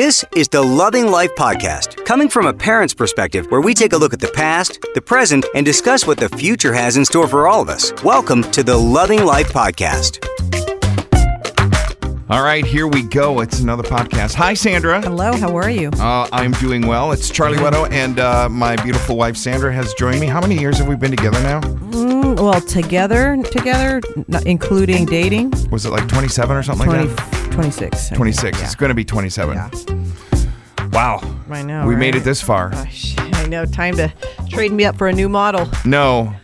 This is the Loving Life Podcast, coming from a parent's perspective where we take a look at the past, the present, and discuss what the future has in store for all of us. Welcome to the Loving Life Podcast. All right, here we go. It's another podcast. Hi, Sandra. Hello, how are you? Uh, I'm doing well. It's Charlie Weddle, and uh, my beautiful wife Sandra has joined me. How many years have we been together now? Mm, well, together, together, including dating, Was it like 27 or something 20, like that? 26. I 26. think. It's going to be 27. Yeah. Wow. I know. We made it this far. Gosh, I know. Time to trade me up for a new model. No.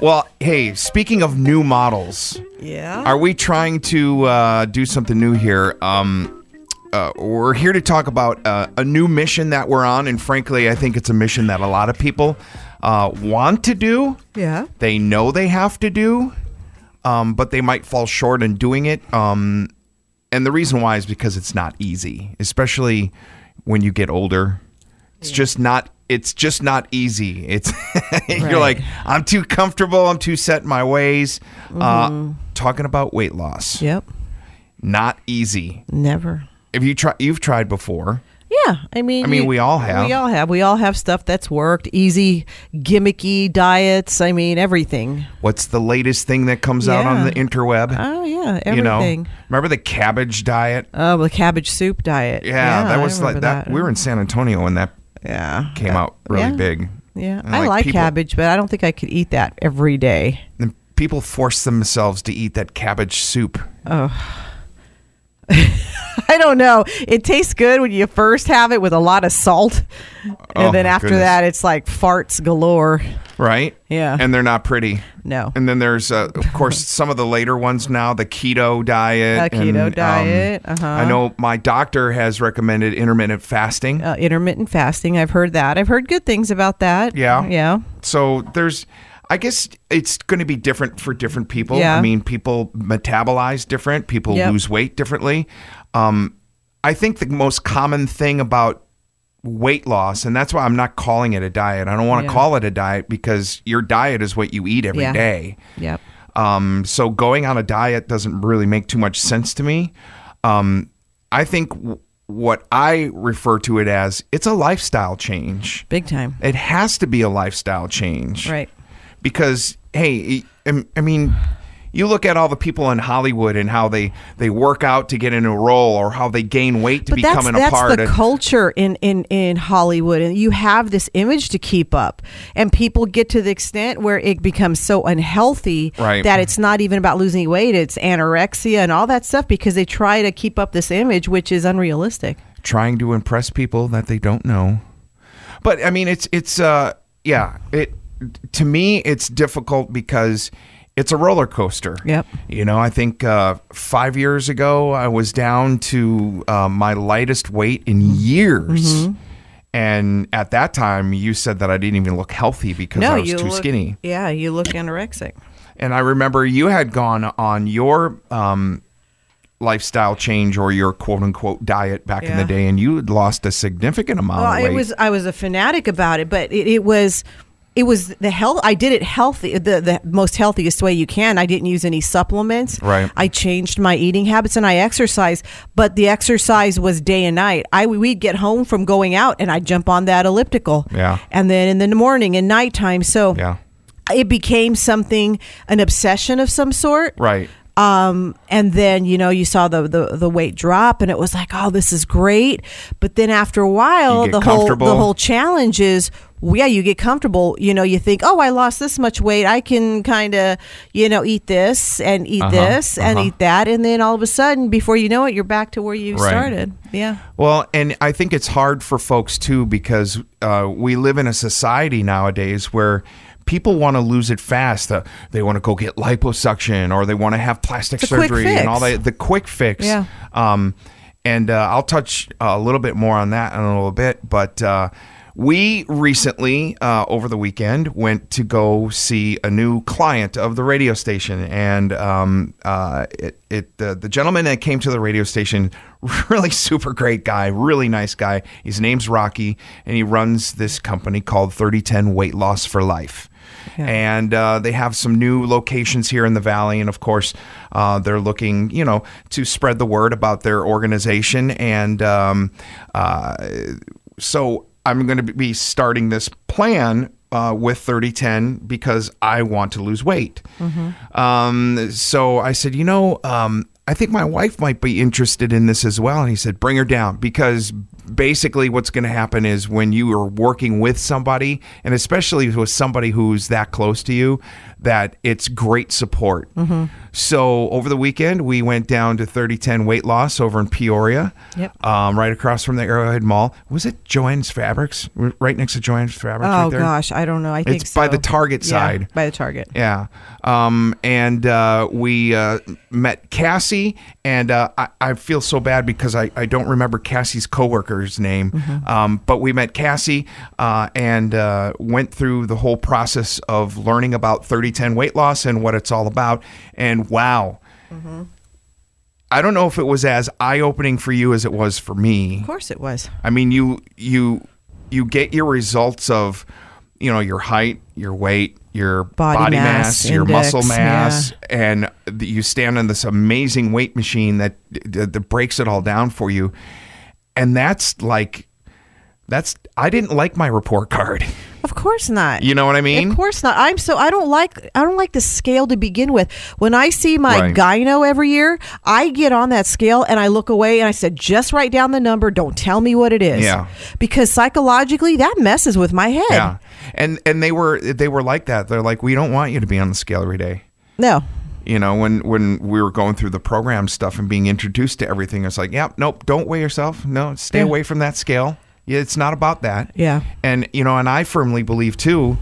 Well, hey, speaking of new models, Yeah. are we trying to uh, do something new here? Um, uh, we're here to talk about uh, a new mission that we're on, and frankly, I think it's a mission that a lot of people uh, want to do. yeah. they know they have to do, um, but they might fall short in doing it. Um, and the reason why is because it's not easy, especially when you get older. It's just not. It's just not easy. It's you're Right. like I'm too comfortable. I'm too set in my ways. Uh, talking about weight loss, Yep. not easy. Never. If you try, you've tried before. Yeah, I mean, I mean, we all have. We all have. We all have stuff that's worked. Easy, gimmicky diets. I mean, everything. What's the latest thing that comes out on the interweb? Oh yeah, everything. you know, remember the cabbage diet? Oh, the cabbage soup diet. Yeah, that was like remember that. We were in San Antonio when that Yeah. came out uh, really yeah. big. Yeah, And, I like, like people- cabbage, but I don't think I could eat that every day. And people force themselves to eat that cabbage soup. I don't know. It tastes good when you first have it with a lot of salt, and Oh, then after goodness. that, it's like farts galore. Right? Yeah. And they're not pretty. No. And then there's, uh, of course, some of the later ones now, the keto diet. A keto and, um, diet, uh-huh. I know my doctor has recommended intermittent fasting. Uh, intermittent fasting. I've heard that. I've heard good things about that. Yeah. Yeah. So there's, I guess it's going to be different for different people. Yeah. I mean, people metabolize different, people Yep. lose weight differently. Um, I think the most common thing about weight loss, and that's why I'm not calling it a diet. I don't want to Yeah. call it a diet because your diet is what you eat every Yeah. day. Yep. Um, so going on a diet doesn't really make too much sense to me. Um, I think w- what I refer to it as it's a lifestyle change. Big time. It has to be a lifestyle change, Right. Because hey, I I mean, you look at all the people in Hollywood and how they they work out to get in a role, or how they gain weight to But that's becoming a that's part. the of, culture in, in in Hollywood, and you have this image to keep up, and people get to the extent where it becomes so unhealthy Right. that it's not even about losing weight; it's anorexia and all that stuff because they try to keep up this image, which is unrealistic. trying to impress people that they don't know. But I mean, it's it's uh yeah it to me it's difficult because it's a roller coaster. Yep. You know, I think uh, five years ago I was down to uh, my lightest weight in years. Mm-hmm. And at that time, you said that I didn't even look healthy because I was too look, skinny. Yeah, you look anorexic. And I remember you had gone on your um, lifestyle change or your quote unquote diet back in the day, and you had lost a significant amount Well, of weight. it was I was a fanatic about it, but it, it was it was the health. I did it healthy, the the most healthiest way you can. I didn't use any supplements. Right. I changed my eating habits and I exercise, but the exercise was day and night. I we'd get home from going out and I'd jump on that elliptical. Yeah. And then in the morning and nighttime, so yeah. it became something an obsession of some sort Right. um and then you know you saw the, the the weight drop and it was like oh this is great but then after a while the whole the whole challenge is yeah you get comfortable you know you think oh i lost this much weight i can kind of you know eat this and eat Uh-huh, this and uh-huh. eat that and then all of a sudden before you know it you're back to where you Right. started yeah Well, and I think it's hard for folks too because uh, we live in a society nowadays where people want to lose it fast. Uh, they want to go get liposuction or they want to have plastic surgery and all that. The quick fix. Yeah. Um, and uh, I'll touch a little bit more on that in a little bit, but. We recently, uh, over the weekend, went to go see a new client of the radio station, and um, uh, it, it the, the gentleman that came to the radio station, really super great guy, really nice guy. His name's Rocky, and he runs this company called Thirty Ten Weight Loss for Life. and uh, they have some new locations here in the valley, and of course, uh, they're looking, you know, to spread the word about their organization, and um, uh, so I'm going to be starting this plan uh, with 3010 because I want to lose weight. Um, so I said, you know, um, I think my wife might be interested in this as well. And he said, bring her down because basically what's going to happen is when you are working with somebody, and especially with somebody who's that close to you, that it's great support. So over the weekend, we went down to 3010 weight loss over in Peoria, Yep. um, right across from the Arrowhead Mall. Was it Joanne's Fabrics? Right next to Joanne's Fabrics. Oh right there? gosh, I don't know. I think It's by so. the Target Yeah, side. by the Target. Yeah. Um, and uh, we uh, met Cassie, and uh, I, I feel so bad because I, I don't remember Cassie's coworker's name. Mm-hmm. Um, but we met Cassie uh, and uh, went through the whole process of learning about 3010 weight loss and what it's all about. And wow. Mm-hmm. I don't know if it was as eye opening for you as it was for me. Of course, it was. I mean, you you you get your results of you know your height, your weight, your Body body, mass mass, your muscle index, mass, and th- you stand on this amazing weight machine that, that that breaks it all down for you, and that's like that's I didn't like my report card. Of course not. You know what I mean? Of course not. I'm so I don't like I don't like the scale to begin with. When I see my Right. gyno every year, I get on that scale and I look away and I said, just write down the number. Don't tell me what it is. Yeah. Because psychologically, that messes with my head. Yeah, and and they were they were like that. They're like, we don't want you to be on the scale every day. No. you know when when we were going through the program stuff and being introduced to everything it's like yep nope don't weigh yourself no stay Yeah. away from that scale yeah, it's not about that. Yeah. and you know and i firmly believe too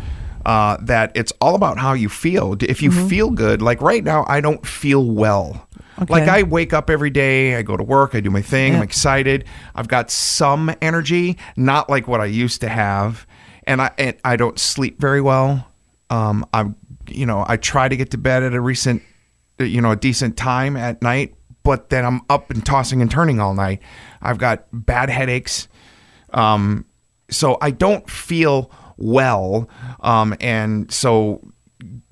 uh, that it's all about how you feel. If you feel good like right now i don't feel well. Like i wake up every day i go to work i do my thing i'm excited. I've got some energy not like what i used to have. And i and i don't sleep very well. Um, I'm, you know, I try to get to bed at a recent, you know, a decent time at night, but then I'm up and tossing and turning all night. I've got bad headaches. Um, so I don't feel well. Um, and so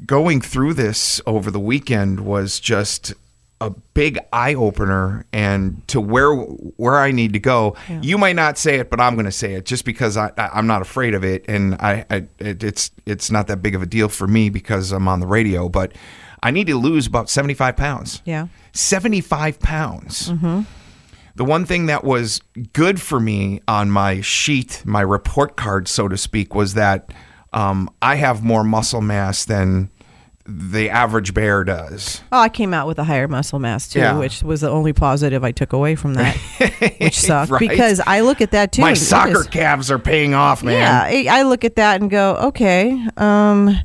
going through this over the weekend was just a big eye opener and to where where I need to go. You might not say it, but I'm going to say it just because I, I I'm not afraid of it, and I, I it, it's it's not that big of a deal for me because I'm on the radio. But I need to lose about 75 pounds. Yeah. 75 pounds. The one thing that was good for me on my sheet, my report card, so to speak, was that um, I have more muscle mass than the average bear does. Oh, I came out with a higher muscle mass too, Yeah. which was the only positive I took away from that, which sucked Right. because I look at that too. My soccer calves are paying off, man. Yeah, I I look at that and go, okay, um,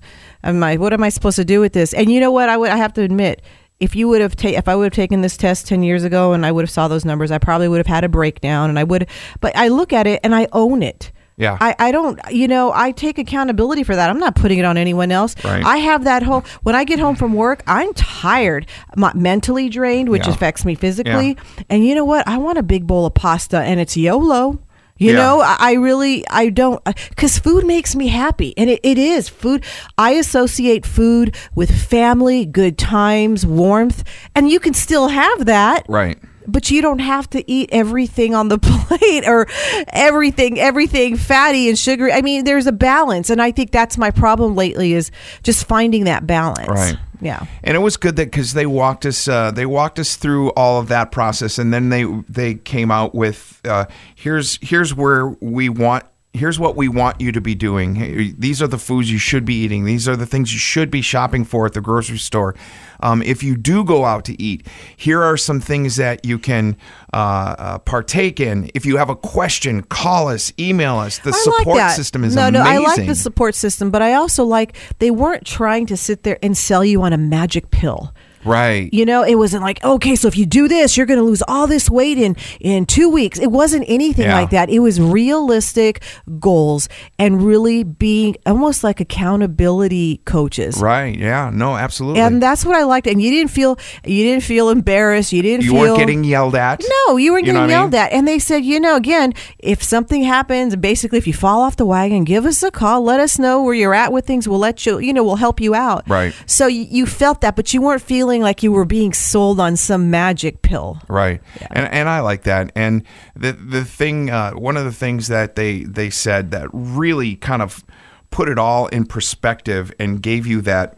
am I, what am I supposed to do with this? And you know what? I would, I have to admit, if you would have ta- if I would have taken this test ten years ago and I would have saw those numbers, I probably would have had a breakdown, and I would. But I look at it and I own it. Yeah. I, I don't, you know, I take accountability for that. I'm not putting it on anyone else. Right. I have that whole, when I get home from work, I'm tired, I'm mentally drained, which Yeah. affects me physically. And you know what? I want a big bowl of pasta and it's YOLO. You Yeah. know, I really, I don't, uh, because food makes me happy. And it, it is food. I associate food with family, good times, warmth. And you can still have that. Right. But you don't have to eat everything on the plate or everything, everything fatty and sugary. I mean, there's a balance. And I think that's my problem lately is just finding that balance. Right. Yeah. And it was good that because they walked us, uh, they walked us through all of that process, and then they they came out with uh, here's here's where we want. Here's what we want you to be doing. These are the foods you should be eating. These are the things you should be shopping for at the grocery store. Um, if you do go out to eat, here are some things that you can uh, uh, partake in. If you have a question, call us, email us. The I support like system is no, amazing. no. I like the support system, but I also like they weren't trying to sit there and sell you on a magic pill. Right. You know, it wasn't like, okay, so if you do this, you're going to lose all this weight in in 2 weeks. It wasn't anything Yeah. like that. It was realistic goals and really being almost like accountability coaches. Right. Yeah. No, absolutely. And that's what I liked. And you didn't feel you didn't feel embarrassed. You didn't you feel weren't getting yelled at. no, you weren't You getting what I yelled mean? at. And they said, you know, again, if something happens, basically, if you fall off the wagon, give us a call. Let us know where you're at with things. We'll let you, you know, we'll help you out. Right. So you, you felt that, but you weren't feeling like you were being sold on some magic pill. Right. And and I like that. And the the thing uh, one of the things that they they said that really kind of put it all in perspective and gave you that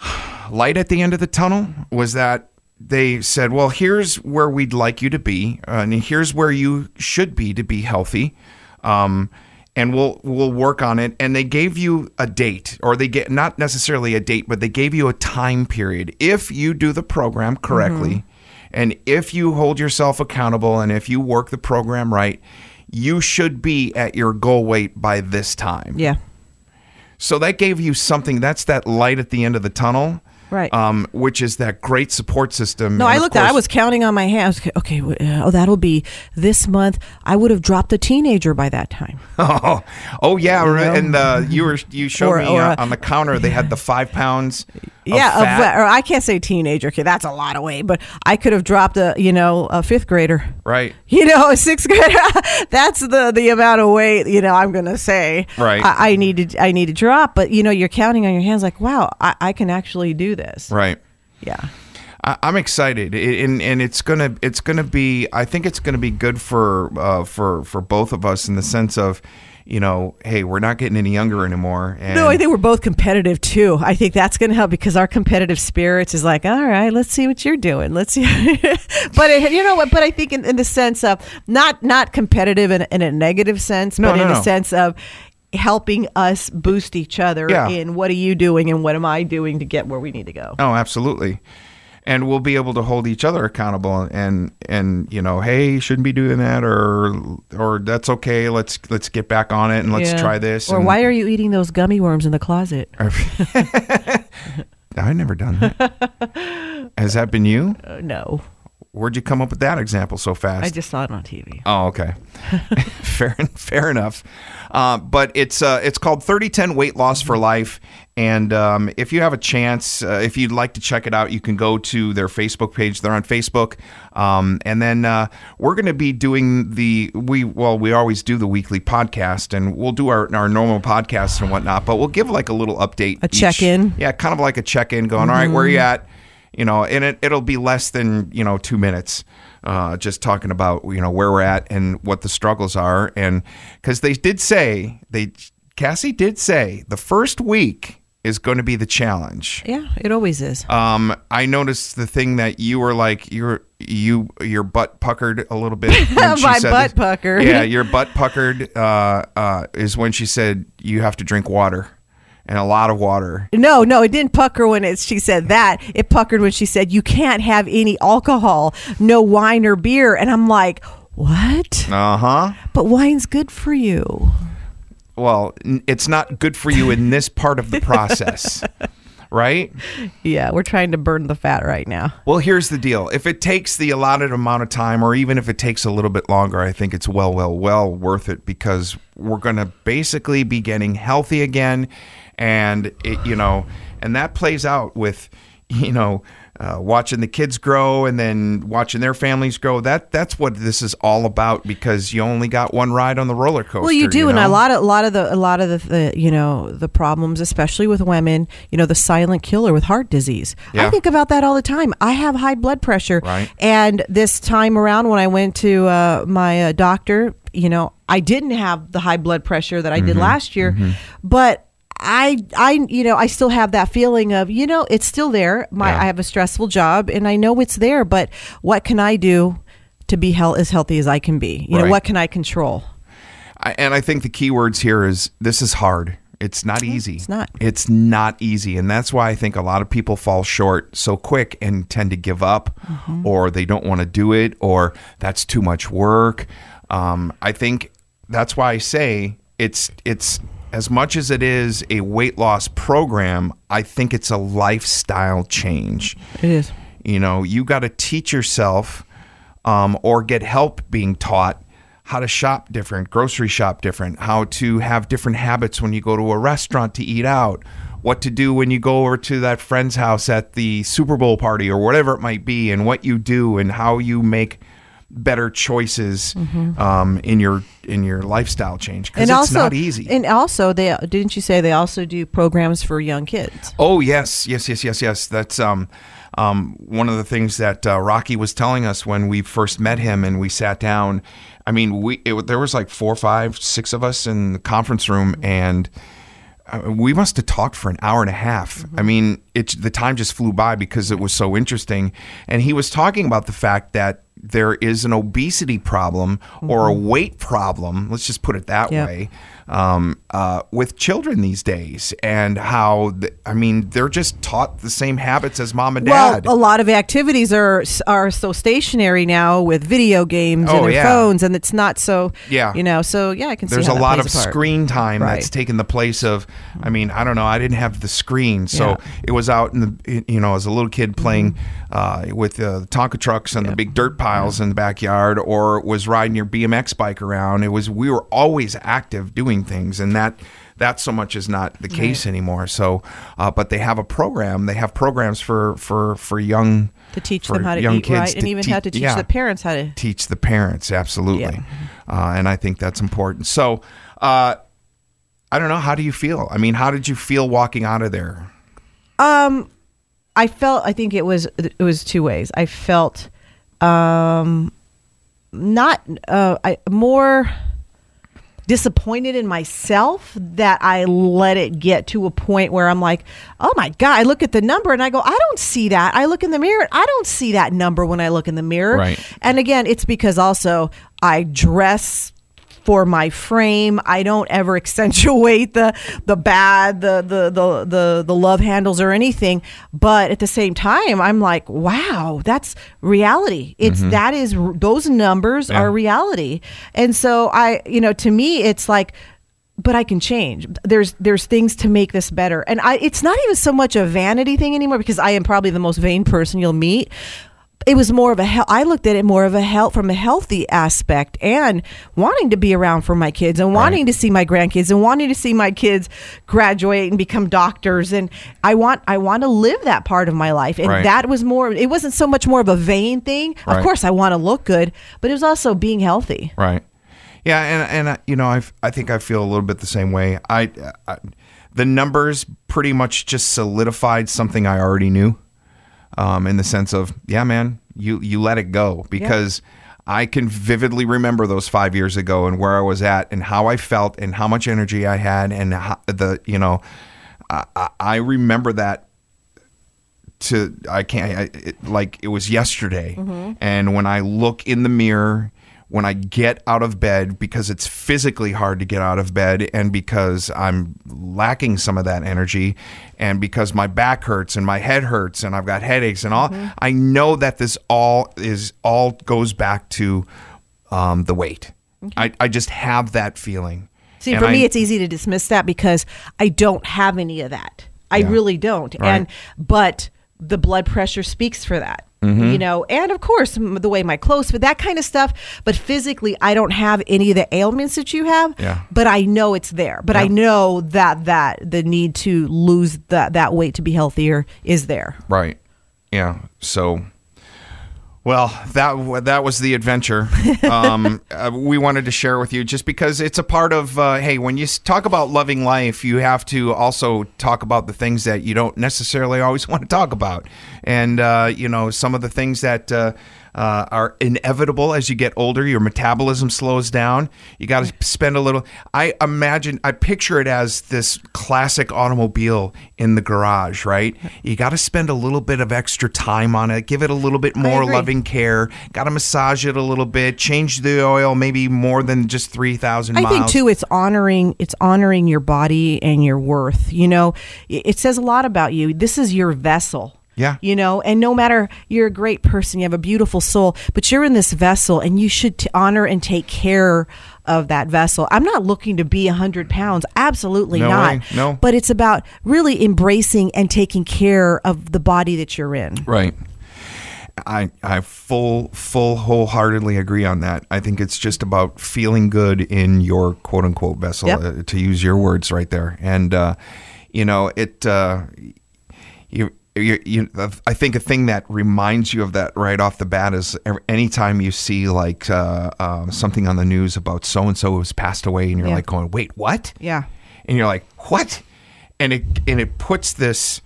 light at the end of the tunnel was that they said, "Well, here's where we'd like you to be, and here's where you should be to be healthy." Um, and we'll we'll work on it. And they gave you a date, or they get not necessarily a date, but they gave you a time period. If you do the program correctly, mm-hmm. and if you hold yourself accountable, and if you work the program right, you should be at your goal weight by this time. Yeah. So that gave you something. That's that light at the end of the tunnel, Right. Um, which is that great support system. No, And I looked at. I was counting on my hands. Okay, uh, oh, that'll be this month. I would have dropped a teenager by that time. Oh, oh yeah, right. and uh, you were you showed Or- me or, uh, on the counter they had the five pounds. Yeah, of, fat, or I can't say teenager. Okay, that's a lot of weight, but I could have dropped a, you know, a fifth grader. right. You know, a sixth grader. that's the the amount of weight. You know, I'm gonna say. Right. I, I need to I need to drop, but you know, you're counting on your hands. Like, wow, I, I can actually do this. Right. Yeah. I, I'm excited, It- and and it's gonna it's gonna be. I think it's gonna be good for uh, for for both of us in the sense of, you know, hey, we're not getting any younger anymore. And No, I think we're both competitive too. I think that's going to help because our competitive spirits is like, all right, let's see what you're doing. Let's see. but it, you know what? But I think in, in the sense of not not competitive in, in a negative sense, No, but no, in no. a sense of helping us boost each other Yeah. in what are you doing and what am I doing to get where we need to go. Oh, absolutely. And we'll be able to hold each other accountable and and you know, hey, shouldn't be doing that or or that's okay. Let's let's get back on it and let's Yeah. try this. Or and- why are you eating those gummy worms in the closet? I've never done that. Has that been you? Uh, no, Where'd you come up with that example so fast? I just saw it on TV. Oh, okay. fair, fair enough. Uh, but it's uh, it's called 3010 Weight Loss for Life. And um, if you have a chance, uh, if you'd like to check it out, you can go to their Facebook page. They're on Facebook. Um, and then uh, we're going to be doing the we well we always do the weekly podcast, and we'll do our our normal podcasts and whatnot. But we'll give like a little update, A check-in. Yeah, kind of like a check in. Going, all right, where are you at? You know, and it, it'll be less than, you know, two minutes, uh, just talking about, you know, where we're at and what the struggles are. And because they did say, they, Cassie did say the first week is going to be the challenge. Yeah, it always is. Um, I noticed the thing that you were like, you're, you, your butt puckered a little bit. My butt this. puckered. Yeah, your butt puckered, uh, uh, is when she said you have to drink water and a lot of water. No, no, it didn't pucker when it, she said that. It puckered when she said, you can't have any alcohol, no wine or beer. And I'm like, what? Uh huh. But wine's good for you. well, n- it's not good for you in this part of the process, right? Yeah, we're trying to burn the fat right now. Well, here's the deal. If it takes the allotted amount of time, or even if it takes a little bit longer, I think it's well, well, well worth it because we're going to basically be getting healthy again. And, it, you know, and that plays out with, you know, uh, watching the kids grow and then watching their families grow. That that's what this is all about because you only got one ride on the roller coaster. Well, you do, and know? a lot of a lot of the a lot of the, the you know the problems, especially with women. You know, the silent killer with heart disease. Yeah. I think about that all the time. I have high blood pressure, Right. and this time around when I went to uh, my uh, doctor, you know, I didn't have the high blood pressure that I Mm-hmm. did last year, but. I, I, you know, I still have that feeling of, you know, it's still there. My, Yeah. I have a stressful job, and I know it's there. But what can I do to be hel- as healthy as I can be? You know, what can I control? I, and I think the key words here is this is hard. It's not easy. it's not. It's not easy. And that's why I think a lot of people fall short so quick and tend to give up Mm-hmm. or they don't want to do it or that's too much work. Um, I think that's why I say it's it's as much as it is a weight loss program, I think it's a lifestyle change. It is. You know, you got to teach yourself um, or get help being taught how to shop different, grocery shop different, how to have different habits when you go to a restaurant to eat out, what to do when you go over to that friend's house at the Super Bowl party or whatever it might be, and what you do and how you make better choices um, in your in your lifestyle change because it's not easy. And also, they didn't you say they also do programs for young kids? Oh yes, yes, yes, yes, yes. That's um, um, one of the things that uh, Rocky was telling us when we first met him and we sat down. I mean, we it, there was like four, five, six of us in the conference room, and uh, we must have talked for an hour and a half. I mean, it the time just flew by because it was so interesting. And he was talking about the fact that there is an obesity problem or a weight problem. Let's just put it that Yep. way um, uh, with children these days, and how th- I mean they're just taught the same habits as mom and dad. Well, a lot of activities are are so stationary now with video games Oh, and their yeah. phones, and it's not so. Yeah. You know, so yeah, I can see There's a lot of plays a part. screen time that's Right. taken the place of. I mean, I don't know. I didn't have the screen, so Yeah. it was out in the you know as a little kid playing Mm-hmm. uh, with uh, the Tonka trucks and the big dirt piles in the backyard, or was riding your BMX bike around. It was we were always active doing things, and that. That so much is not the case anymore. So, uh, but they have a program. They have programs for for for young to teach them how to young eat kids right, and even tea- how to teach yeah. the parents how to. teach the parents absolutely Yeah. uh, and i think that's important so uh, i don't know how do you feel i mean how did you feel walking out of there Um, I felt. I think it was. It was two ways. I felt, um, not. Uh, I more disappointed in myself that I let it get to a point where I'm like, oh my God, I look at the number and I go, I don't see that. I look in the mirror, I don't see that number when I look in the mirror. Right. And again, it's because also I dress for my frame. I don't ever accentuate the the bad, the the the the, the love handles or anything. But at the same time, I'm like, wow, that's reality. It's mm-hmm. that is those numbers Yeah. are reality. And so I, you know, to me, it's like but I can change. There's there's things to make this better. And I it's not even so much a vanity thing anymore because I am probably the most vain person you'll meet. It was more of a hel- I looked at it more of a health from a healthy aspect and wanting to be around for my kids and wanting to see my grandkids and wanting to see my kids graduate and become doctors and I want I want to live that part of my life and Right. that was more it wasn't so much more of a vain thing. Right. Of course I want to look good, but it was also being healthy. right yeah and and uh, you know i i think i feel a little bit the same way I, I the numbers pretty much just solidified something i already knew um, in the sense of yeah man you you let it go. Because I can vividly remember those five years ago and where I was at and how I felt and how much energy I had and how, the you know I, I- remember that to I can't I, it, like it was yesterday. And when I look in the mirror when I get out of bed because it's physically hard to get out of bed and because I'm lacking some of that energy and because my back hurts and my head hurts and I've got headaches and all I know that this all is all goes back to um, the weight I, I just have that feeling See, And for I- me, it's easy to dismiss that because I don't have any of that. I Yeah. really don't. Right. And but the blood pressure speaks for that. Mm-hmm. You know, and of course the way my clothes fit, that kind of stuff. But physically, I don't have any of the ailments that you have. Yeah. But I know it's there. But I know that that the need to lose that that weight to be healthier is there. Right. Yeah. So, well, that that was the adventure. Um, uh, we wanted to share with you just because it's a part of. Uh, hey, when you talk about loving life, you have to also talk about the things that you don't necessarily always want to talk about, and uh, you know some of the things that. Uh, are inevitable as you get older. Your metabolism slows down. You got to spend a little. I imagine, I picture it as this classic automobile in the garage, right? You got to spend a little bit of extra time on it, give it a little bit more loving care, got to massage it a little bit, change the oil maybe more than just 3,000 I miles. think too it's honoring it's honoring your body and your worth. You know, it says a lot about you. This is your vessel. Yeah. You know, and no matter you're a great person, you have a beautiful soul, but you're in this vessel and you should t- honor and take care of that vessel. I'm not looking to be 100 pounds. Absolutely No not. way. No. But it's about really embracing and taking care of the body that you're in. Right. I I full full wholeheartedly agree on that. I think it's just about feeling good in your quote unquote vessel, Yep. uh, to use your words right there. And uh, you know it. Uh, you, you, you, I think a thing that reminds you of that right off the bat is anytime you see like uh, uh, something on the news about so and so who's passed away, and you're Yeah. like going, "Wait, what?" Yeah. and you're like, "What?" And it and it puts this,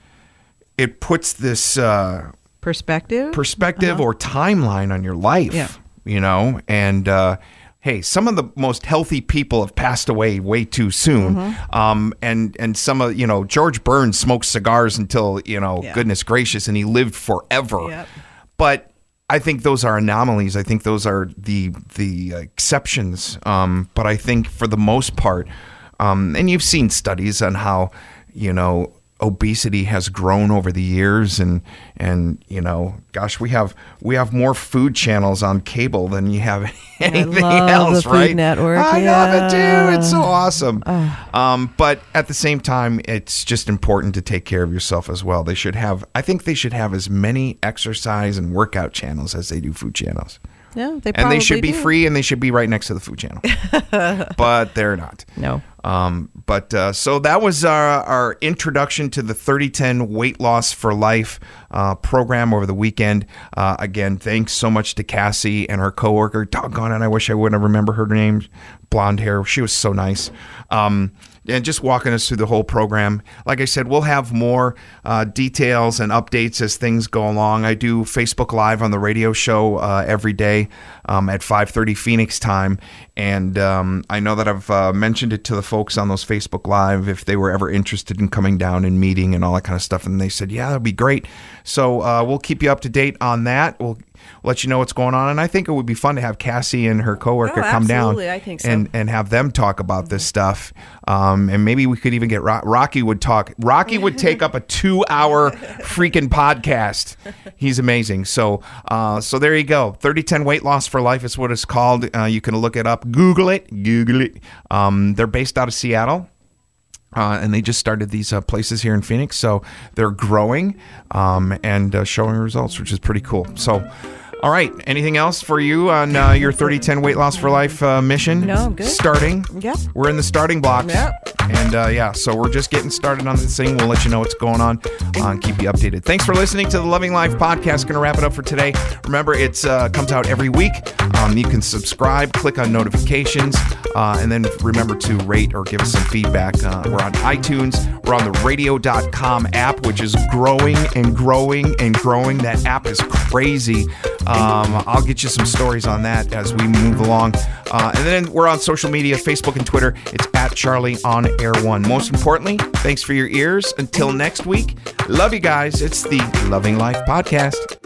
it puts this. Uh, Perspective. perspective or timeline on your life. Yeah. You know, and uh, hey, some of the most healthy people have passed away way too soon. Mm-hmm. Um, and and some of you know George Burns smoked cigars until you know Yeah. goodness gracious, and he lived forever. Yep. But I think those are anomalies. I think those are the the exceptions. Um, but I think for the most part, um, and you've seen studies on how you know obesity has grown over the years and and you know gosh we have we have more food channels on cable than you have anything love else the Food right? Network, i love it too it's so awesome. Um, but at the same time it's just important to take care of yourself as well. They should have i think they should have as many exercise and workout channels as they do food channels yeah, they and they should be do. free and they should be right next to the food channel but they're not No. um, but uh, so that was our, our introduction to the 3010 Weight Loss for Life uh, program over the weekend. Uh, again, thanks so much to Cassie and her coworker. Doggone it, I wish I would have remember her name. Blonde hair. She was so nice. Um, and just walking us through the whole program. Like I said, we'll have more uh, details and updates as things go along. I do Facebook Live on the radio show uh, every day um, at 5:30 Phoenix time, and um, I know that I've uh, mentioned it to the folks on those Facebook Live if they were ever interested in coming down and meeting and all that kind of stuff, and they said, "Yeah, that'd be great." So uh, we'll keep you up to date on that. We'll let you know what's going on, and I think it would be fun to have Cassie and her coworker Oh, come down. So. and and have them talk about this stuff. Um, and maybe we could even get Ro- Rocky would talk. Rocky would take up a two-hour freaking podcast. He's amazing. So uh, so there you go. Thirty ten weight loss for life is what it's called. Uh, you can look it up. Google it. Google it. Um, they're based out of Seattle. Uh, and they just started these uh, places here in Phoenix, so they're growing um, and uh, showing results, which is pretty cool. So, all right, anything else for you on uh, your 30-10 weight loss for life uh, mission? No, I'm good. Starting. Yep. We're in the starting blocks. Yep. And uh, yeah, so we're just getting started on this thing. We'll let you know what's going on uh, and keep you updated. Thanks for listening to the Loving Life podcast. Going to wrap it up for today. Remember, it uh, comes out every week. Um, you can subscribe, click on notifications, uh, and then remember to rate or give us some feedback. Uh, we're on iTunes. We're on the radio.com app, which is growing and growing and growing. That app is crazy. Um, I'll get you some stories on that as we move along. Uh, and then we're on social media Facebook and Twitter. It's at Charlie on Air One. Most importantly, thanks for your ears. Until next week, love you guys. It's the Loving Life Podcast.